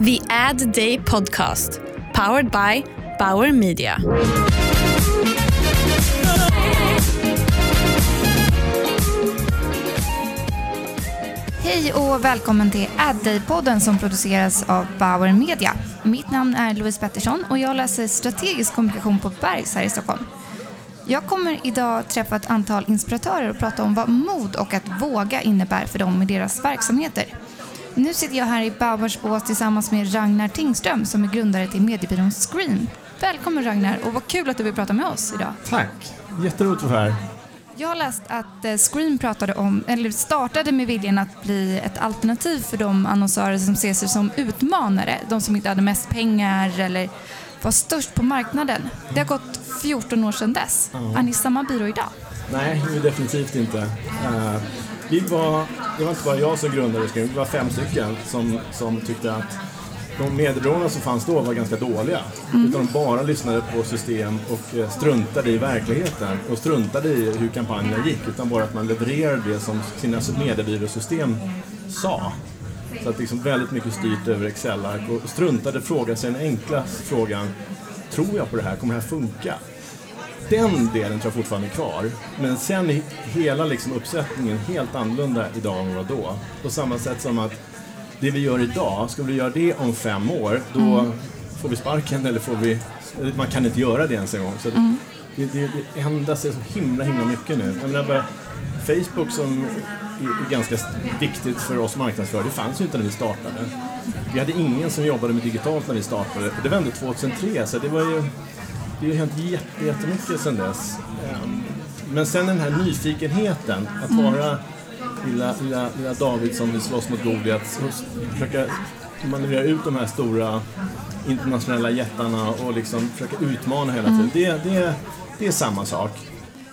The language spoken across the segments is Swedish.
The Ad Day Podcast, powered by Bauer Media. Hej och välkommen till Ad Day-podden som produceras av Bauer Media. Mitt namn är Louise Pettersson och jag läser strategisk kommunikation på Bergs här i Stockholm. Jag kommer idag träffa ett antal inspiratörer och prata om vad mod och att våga innebär för dem i deras verksamheter. Nu sitter jag här i Bauers bås tillsammans med Ragnar Tingström som är grundare till mediebyrån Scream. Välkommen Ragnar och vad kul att du vill prata med oss idag. Tack, jätteroligt att vara här. Jag har läst att eh, Scream pratade om, eller startade med viljan att bli ett alternativ för de annonsörer som ser sig som utmanare. De som inte hade mest pengar eller var störst på marknaden. Det har gått 14 år sedan dess. Är ni samma byrå idag? Nej, vi är definitivt inte. Vi var, det var inte bara jag som grundade Scream, vi var fem stycken som, som tyckte att de mediebyråerna som fanns då var ganska dåliga. Mm. Utan de bara lyssnade på system och eh, struntade i verkligheten och struntade i hur kampanjerna gick utan bara att man levererade det som sina mediebyråsystem sa. Så att liksom väldigt mycket styrt över Excel-ark och struntade fråga sig den enkla frågan Tror jag på det här? Kommer det här funka? Den delen tror jag fortfarande är kvar. Men sen är hela liksom uppsättningen helt annorlunda idag än vad då. På samma sätt som att det vi gör idag, ska vi göra det om fem år, då mm. får vi sparken eller får vi... Man kan inte göra det ens en gång. Så mm. det, det, det ändras så himla, himla mycket nu. Jag menar bara, Facebook som är ganska viktigt för oss marknadsförare, det fanns ju inte när vi startade. Vi hade ingen som jobbade med digitalt när vi startade. Det var ändå 2003, så det var ju... Det har hänt jättemycket sedan dess. Ehm, men sen den här nyfikenheten, att mm. vara lilla, lilla, lilla David som vill slåss mot Goliat försöka manövrera ut de här stora internationella jättarna och liksom försöka utmana hela tiden. Mm. Det, det, det är samma sak.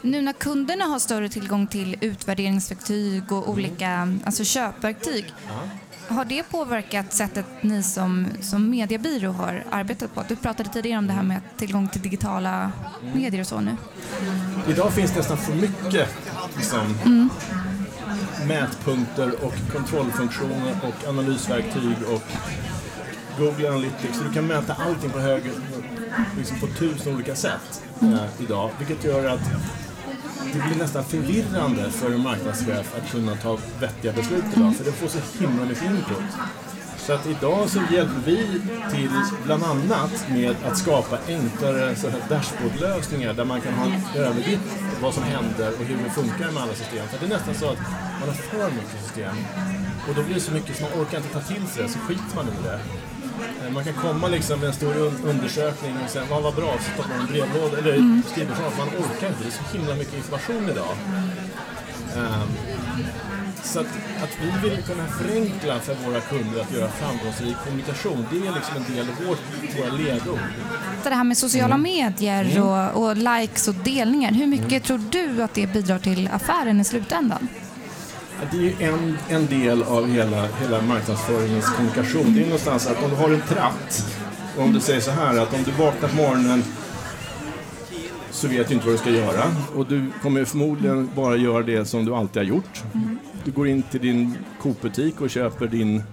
Nu när kunderna har större tillgång till utvärderingsverktyg och olika alltså köpverktyg, har det påverkat sättet ni som, som mediebyrå har arbetat på? Du pratade tidigare om det här med tillgång till digitala medier och så nu. Idag finns det nästan för mycket liksom, mm mätpunkter och kontrollfunktioner och analysverktyg och Google Analytics. Så du kan mäta allting på, hög, liksom på tusen olika sätt eh, idag. Vilket gör att det blir nästan förvirrande för en marknadschef att kunna ta vettiga beslut idag. För det får så himla mycket input. Så att idag så hjälper vi till bland annat med att skapa enklare dashboardlösningar där man kan ha en överblick vad som händer och hur det funkar med alla system. För det är nästan så att man har för mycket system och då blir det så mycket så man orkar inte ta till sig så skiter man i det. Eh, man kan komma liksom med en stor undersökning och säga vad var bra, så stoppar man en brevlåda eller mm. skriver så. Man orkar inte, det är så himla mycket information idag. Um, så att, att, vi vill kunna förenkla för våra kunder att göra framgångsrik kommunikation, det är liksom en del av vårt, våra ledord. Det här med sociala mm. medier mm. Och, och, likes och delningar, hur mycket mm. tror du att det bidrar till affären i slutändan? Det är en, en del av hela, hela marknadsföringens kommunikation. Det är någonstans att om du har en tratt, och om du säger så här att om du vaknar på morgonen så vet du inte vad du ska göra och du kommer förmodligen bara göra det som du alltid har gjort. Mm du går in till din Coop-butik och köper din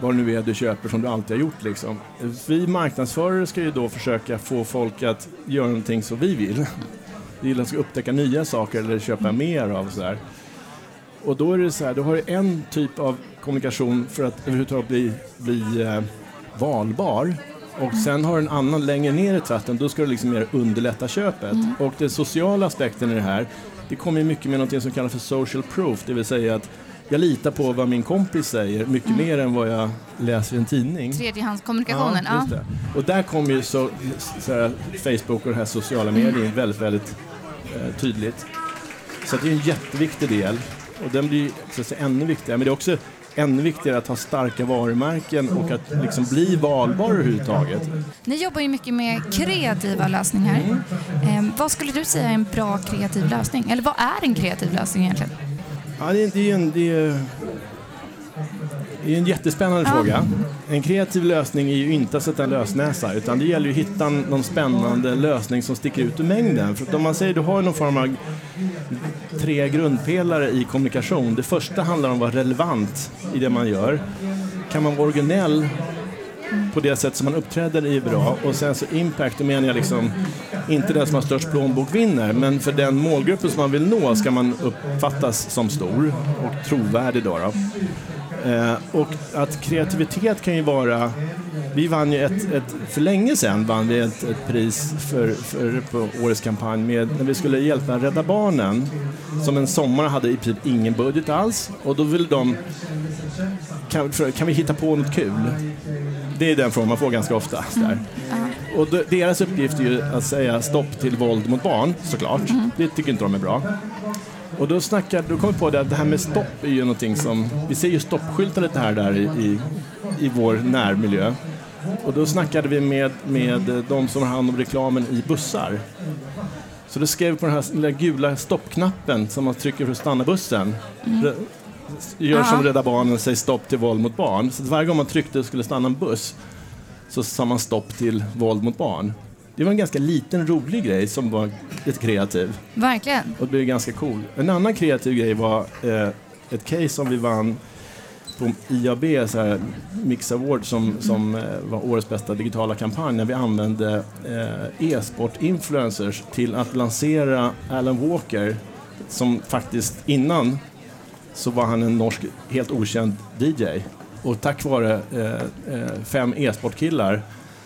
vad det nu är du köper som du alltid har gjort. Liksom. Vi marknadsförare ska ju då försöka få folk att göra någonting som vi vill. Vi gillar att upptäcka nya saker eller köpa mer av sådär. Och då är det så här, då har du en typ av kommunikation för att överhuvudtaget bli, bli eh, valbar. Och sen har du en annan längre ner i tratten, då ska du liksom mer underlätta köpet. Mm. Och den sociala aspekten i det här, det kommer mycket med något som kallas för social proof, det vill säga att jag litar på vad min kompis säger mycket mm. mer än vad jag läser i en tidning. Tredjehandskommunikationen, ja. ja. Och där kommer ju så, så här, Facebook och det här sociala medier mm. väldigt, väldigt eh, tydligt. Så det är en jätteviktig del och den blir så säga, ännu viktigare. Men det är också ännu viktigare att ha starka varumärken och att liksom bli valbar överhuvudtaget. Ni jobbar ju mycket med kreativa lösningar. Eh, vad skulle du säga är en bra kreativ lösning? Eller vad är en kreativ lösning egentligen? Ja, det, det är en, det är, det är en jättespännande ja. fråga. En kreativ lösning är ju inte att sätta en lösnäsa utan det gäller ju att hitta någon spännande lösning som sticker ut ur mängden. För om man säger att du har någon form av tre grundpelare i kommunikation. Det första handlar om att vara relevant i det man gör. kan man vara originell på det sätt som man uppträder är bra. Och sen så impact, då menar jag liksom inte den som har störst plånbok vinner, men för den målgruppen som man vill nå ska man uppfattas som stor och trovärdig. Då, då. Eh, och att kreativitet kan ju vara... Vi vann ju ett, ett för länge sedan vann vi ett, ett pris för, för, på årets kampanj med, när vi skulle hjälpa Rädda Barnen som en sommar hade i princip ingen budget alls och då ville de kan, kan vi hitta på något kul? Det är den frågan man får ganska ofta. Där. Och deras uppgift är ju att säga stopp till våld mot barn, såklart. Mm. Det tycker inte de är bra. Och då, snackar, då kom vi på det att det här med stopp är ju någonting som... Vi ser ju stoppskyltar lite här där i, i, i vår närmiljö. Och då snackade vi med, med de som har hand om reklamen i bussar. Så då skrev vi på den här lilla gula stoppknappen som man trycker för att stanna bussen. Mm. Gör som Rädda Barnen, säg stopp till våld mot barn. Så varje gång man tryckte och skulle stanna en buss så sa man stopp till våld mot barn. Det var en ganska liten rolig grej som var lite kreativ. Verkligen. Och det blev ganska cool. En annan kreativ grej var eh, ett case som vi vann på IAB, så här, Mix Award, som, som eh, var årets bästa digitala kampanj när vi använde eh, e-sport-influencers till att lansera Alan Walker som faktiskt innan så var han en norsk helt okänd DJ. Och tack vare eh, eh, fem e-sportkillar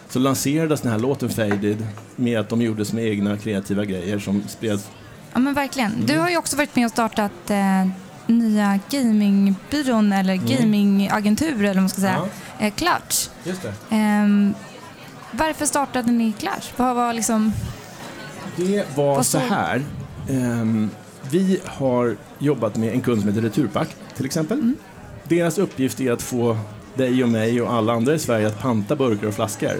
så lanserades den här låten Faded med att de gjorde sina egna kreativa grejer som spreds. Ja men verkligen. Du mm. har ju också varit med och startat eh, nya gamingbyrån eller mm. gamingagentur eller vad man ska säga, ja. eh, Clutch. Just det. Eh, varför startade ni Clutch? Vad var liksom... Det var så här. Um, vi har jobbat med en kund som heter Returpack till exempel. Mm. Deras uppgift är att få dig och mig och alla andra i Sverige att panta burkar och flaskor.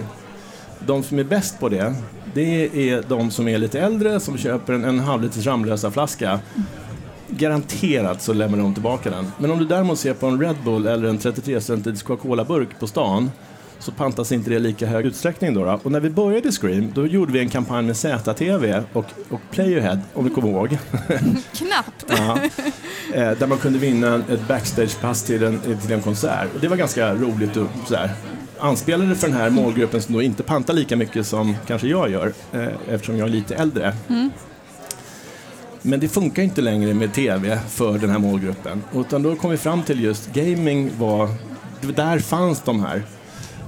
De som är bäst på det, det är de som är lite äldre som köper en, en halvliters Ramlösa-flaska. Garanterat så lämnar de tillbaka den. Men om du däremot ser på en Red Bull eller en 33 centiliters Coca-Cola-burk på stan så pantas inte det i lika hög utsträckning. Då, då, Och när vi började Scream då gjorde vi en kampanj med ZTV och, och Playerhead, om du kommer ihåg. Knappt. ja. Eh, där man kunde vinna ett backstagepass till en, till en konsert. Och det var ganska roligt och sådär anspelade för den här målgruppen som då inte pantar lika mycket som kanske jag gör eh, eftersom jag är lite äldre. Mm. Men det funkar inte längre med tv för den här målgruppen. Utan då kom vi fram till just gaming var, där fanns de här.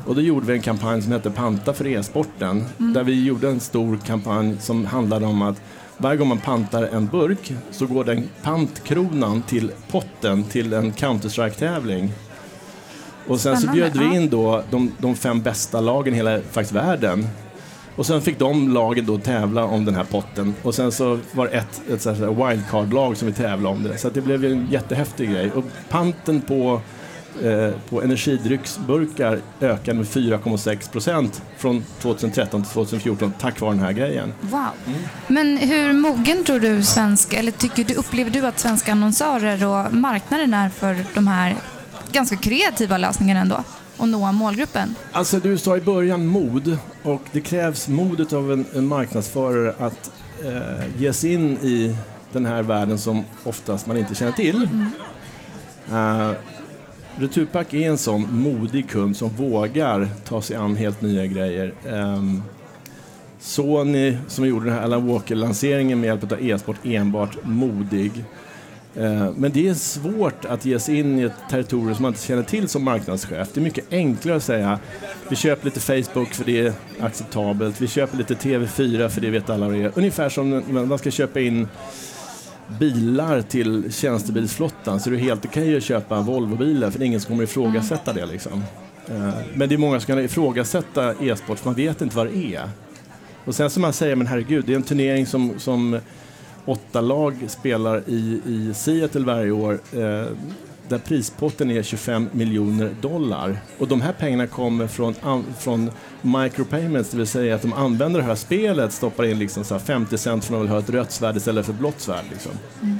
Och då gjorde vi en kampanj som hette Panta för e-sporten. Mm. Där vi gjorde en stor kampanj som handlade om att varje gång man pantar en burk så går den pantkronan till potten till en Counter-Strike-tävling. Och sen så bjöd vi in då de, de fem bästa lagen i hela faktiskt, världen. Och sen fick de lagen då tävla om den här potten. Och sen så var det ett, ett, wildcard-lag som vi tävlade om det. Så det blev en jättehäftig grej. Och panten på Eh, på energidrycksburkar ökade med 4,6 procent från 2013 till 2014 tack vare den här grejen. Wow. Mm. Men hur mogen tror du svensk, eller tycker du, upplever du att svenska annonsörer och marknaden är för de här ganska kreativa lösningarna ändå? och nå målgruppen? Alltså du sa i början mod och det krävs modet av en, en marknadsförare att eh, ge sig in i den här världen som oftast man inte känner till. Mm. Uh, Returpack är en sån modig kund som vågar ta sig an helt nya grejer. Um, Sony som gjorde den här Alan Walker-lanseringen med hjälp av e-sport enbart modig. Eh, men det är svårt att ge sig in i ett territorium som man inte känner till som marknadschef. Det är mycket enklare att säga vi köper lite Facebook för det är acceptabelt. Vi köper lite TV4 för det vet alla vad det är. Ungefär som när man ska köpa in bilar till tjänstebilsflottan så är det helt okej okay att köpa Volvobilar för det är ingen som kommer ifrågasätta det. Liksom. Eh, men det är många som kan ifrågasätta e-sport för man vet inte vad det är. Och sen som man säger, men herregud, det är en turnering som, som åtta lag spelar i, i Seattle varje år. Eh, där prispotten är 25 miljoner dollar. Och de här pengarna kommer från, från micropayments, det vill säga att de använder det här spelet, stoppar in liksom så 50 cent för att ha ett rött svärd istället för ett blått svärd. Liksom. Mm.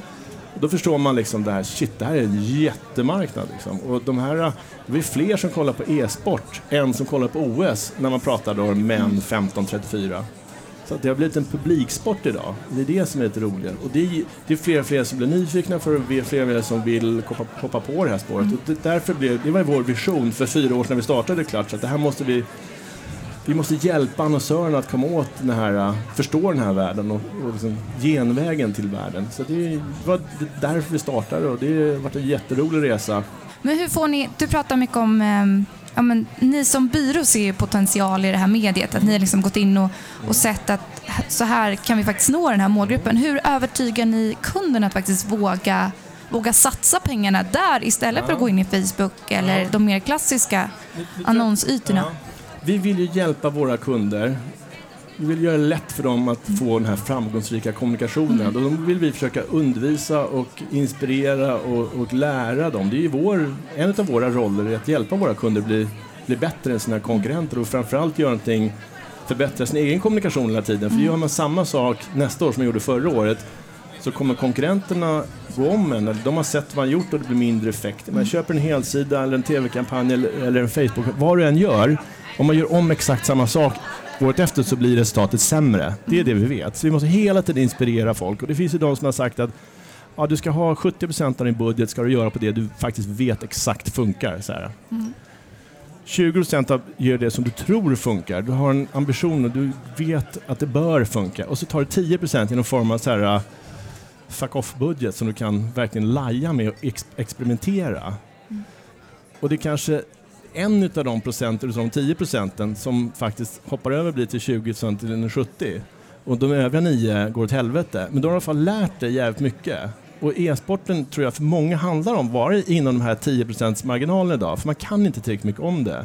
Då förstår man liksom det här, shit, det här är en jättemarknad. Liksom. Och de här, det är fler som kollar på e-sport än som kollar på OS när man pratar då män 15-34. Så att det har blivit en publiksport idag. Det är det som är lite roligt. Och det är, det är fler och fler som blir nyfikna för det är fler och fler som vill hoppa, hoppa på det här spåret. Och det, därför blev, det var vår vision för fyra år sedan vi startade Clutch, att det här måste vi vi måste hjälpa annonsörerna att komma åt den här, förstå den här världen och, och liksom genvägen till världen. Så det var därför vi startade och det har varit en jätterolig resa. Men hur får ni, du pratar mycket om ehm, ja, men, ni som byrå ser potential i det här mediet, att ni har liksom gått in och, och sett att så här kan vi faktiskt nå den här målgruppen. Hur övertygar ni kunden att faktiskt våga, våga satsa pengarna där istället för att gå in i Facebook eller de mer klassiska annonsytorna? Ja. Vi vill ju hjälpa våra kunder. Vi vill göra det lätt för dem att få den här framgångsrika kommunikationen. Mm. Och då vill vi försöka undervisa och inspirera och, och lära dem. Det är vår, en av våra roller, att hjälpa våra kunder bli, bli bättre än sina konkurrenter och framförallt göra någonting förbättra sin egen kommunikation hela tiden. För mm. gör man samma sak nästa år som man gjorde förra året så kommer konkurrenterna gå om en. De har sett vad man gjort och det blir mindre effekt. Man mm. köper en helsida eller en tv-kampanj eller en Facebook, vad du än gör om man gör om exakt samma sak året efter så blir resultatet sämre. Det är det vi vet. Så vi måste hela tiden inspirera folk. Och det finns ju de som har sagt att ja, du ska ha 70% av din budget ska du göra på det du faktiskt vet exakt funkar. Så mm. 20 av gör det som du tror funkar. Du har en ambition och du vet att det bör funka. Och så tar du 10 i någon form av så här, fuck off-budget som du kan verkligen laja med och ex experimentera. Mm. Och det kanske en av de procenten, de 10 procenten, som faktiskt hoppar över blir till 20 till 70 och de övriga nio går åt helvete. Men då har i alla fall lärt dig jävligt mycket. Och e-sporten tror jag för många handlar om vara inom de här 10 procents marginalen idag, för man kan inte tillräckligt mycket om det.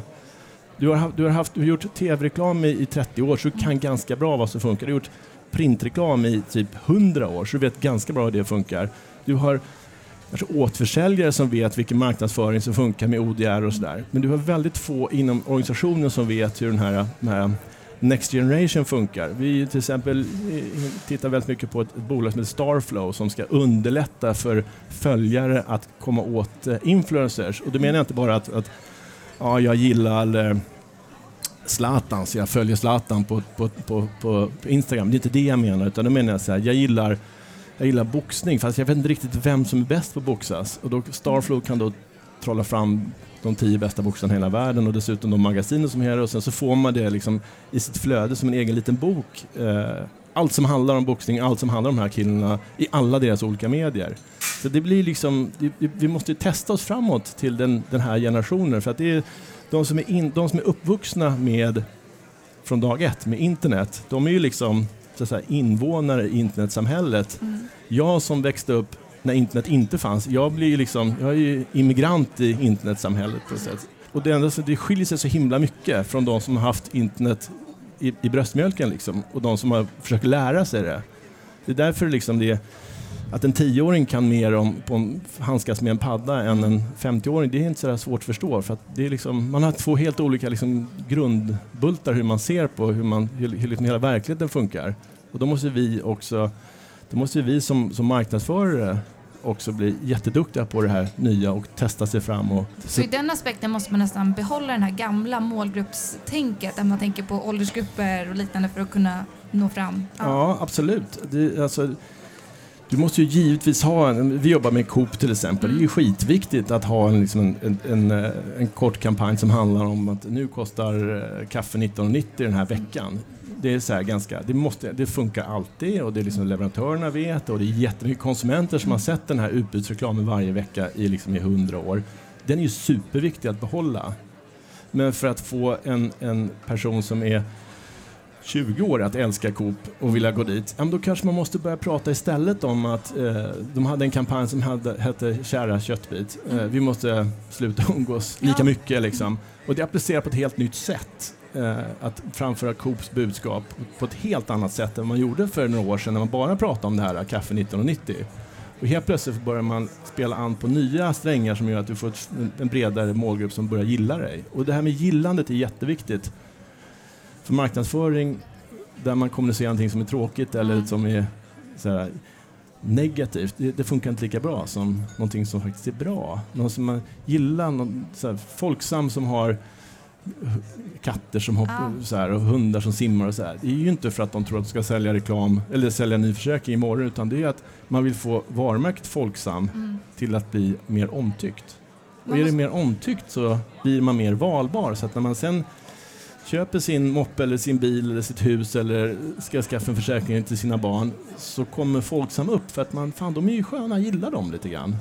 Du har, du har, haft, du har gjort tv-reklam i, i 30 år, så du kan ganska bra vad som funkar. Du har gjort printreklam i typ 100 år, så du vet ganska bra hur det funkar. Du har kanske återförsäljare som vet vilken marknadsföring som funkar med ODR och sådär. Men du har väldigt få inom organisationen som vet hur den här, den här Next Generation funkar. Vi till exempel eh, tittar väldigt mycket på ett bolag som heter Starflow som ska underlätta för följare att komma åt eh, influencers. Och då menar jag inte bara att, att ja, jag gillar eh, Zlatan, så jag följer Zlatan på, på, på, på, Instagram. Det är inte det jag menar, utan då menar jag så här, jag gillar jag gillar boxning, fast jag vet inte riktigt vem som är bäst på att boxas. Och då Starflow kan då trolla fram de tio bästa boxarna i hela världen och dessutom de magasiner som är och sen så får man det liksom i sitt flöde som en egen liten bok. Eh, allt som handlar om boxning, allt som handlar om de här killarna i alla deras olika medier. Så det blir liksom, vi måste testa oss framåt till den, den här generationen för att det är de som är, in, de som är uppvuxna med från dag ett med internet, de är ju liksom så säga, invånare i internetsamhället. Mm. Jag som växte upp när internet inte fanns, jag, blir liksom, jag är ju immigrant i internetsamhället på sätt. Och det, enda, det skiljer sig så himla mycket från de som har haft internet i, i bröstmjölken liksom, och de som har försökt lära sig det. Det är därför liksom det att en tioåring kan mer om på handskas med en padda än en 50-åring, det är inte så svårt att förstå. För att det är liksom, man har två helt olika liksom grundbultar hur man ser på hur, man, hur, hur liksom hela verkligheten funkar. Och då måste vi också, då måste vi som, som marknadsförare också bli jätteduktiga på det här nya och testa sig fram. Och så i den aspekten måste man nästan behålla det här gamla målgruppstänket där man tänker på åldersgrupper och liknande för att kunna nå fram? Ja, ja absolut. Det, alltså, du måste ju givetvis ha en, vi jobbar med Coop till exempel, det är ju skitviktigt att ha en, liksom en, en, en, eh, en kort kampanj som handlar om att nu kostar eh, kaffe 19,90 den här veckan. Det är så ganska, det, måste, det funkar alltid och det är liksom leverantörerna vet och det är jättemycket konsumenter som har sett den här utbudsreklamen varje vecka i liksom i hundra år. Den är ju superviktig att behålla. Men för att få en, en person som är 20 år att älska Coop och vilja gå dit, ja, då kanske man måste börja prata istället om att eh, de hade en kampanj som hade, hette Kära köttbit. Eh, vi måste sluta umgås lika mycket liksom. Och det applicerar på ett helt nytt sätt. Eh, att framföra Coops budskap på ett helt annat sätt än man gjorde för några år sedan när man bara pratade om det här kaffe 1990. Och helt plötsligt börjar man spela an på nya strängar som gör att du får en bredare målgrupp som börjar gilla dig. Och det här med gillandet är jätteviktigt. För marknadsföring där man kommunicerar någonting som är tråkigt eller mm. som är här, negativt, det, det, funkar inte lika bra som någonting som faktiskt är bra. Någon som man gillar, någon, så här, Folksam som har katter som hoppar Ja. så här, och hundar som simmar och så här. Det är ju inte för att de tror att de ska sälja reklam eller sälja ny försäkring imorgon utan det är att man vill få varumärket Folksam Mm. till att bli mer omtyckt. Och är det mer omtyckt så blir man mer valbar så att när man sen köper sin moppe eller sin bil eller sitt hus eller ska skaffa en försäkring till sina barn så kommer Folksam upp för att man, fan de är ju sköna, gillar dem lite grann.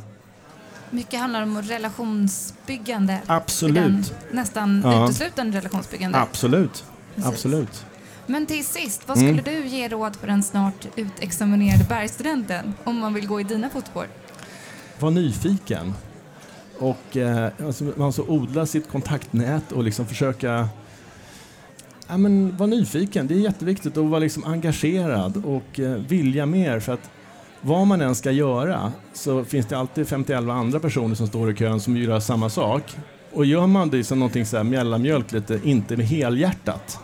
Mycket handlar om relationsbyggande. Den, Absolut, nästan Ja. uteslutande relationsbyggande. absolut, Precis. absolut. Men till sist, vad Mm. skulle du ge råd för den snart utexaminerade bergstudenten om man vill gå i dina fotspår? Var nyfiken. Och eh, alltså, man måste odla sitt kontaktnät och liksom försöka ja, men, var nyfiken. Det är jätteviktigt att vara liksom engagerad och eh, vilja mer. För att vad man än ska göra så finns det alltid 51 andra personer som står i kön som vill göra samma sak. Och gör man det som någonting så här mellanmjölk lite, inte med helhjärtat,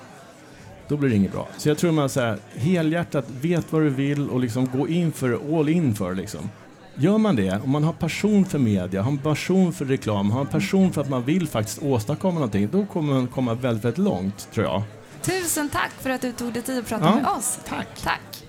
då blir det inget bra. Så jag tror man så här, helhjärtat, vet vad du vill och liksom gå in för all in för liksom. Gör man det, om man har passion för media, har en passion för reklam, har en passion för att man vill faktiskt åstadkomma någonting, då kommer man komma väldigt, väldigt långt, tror jag. Tusen tack för att du tog dig tid att prata Ja. med oss. Tack! Tack.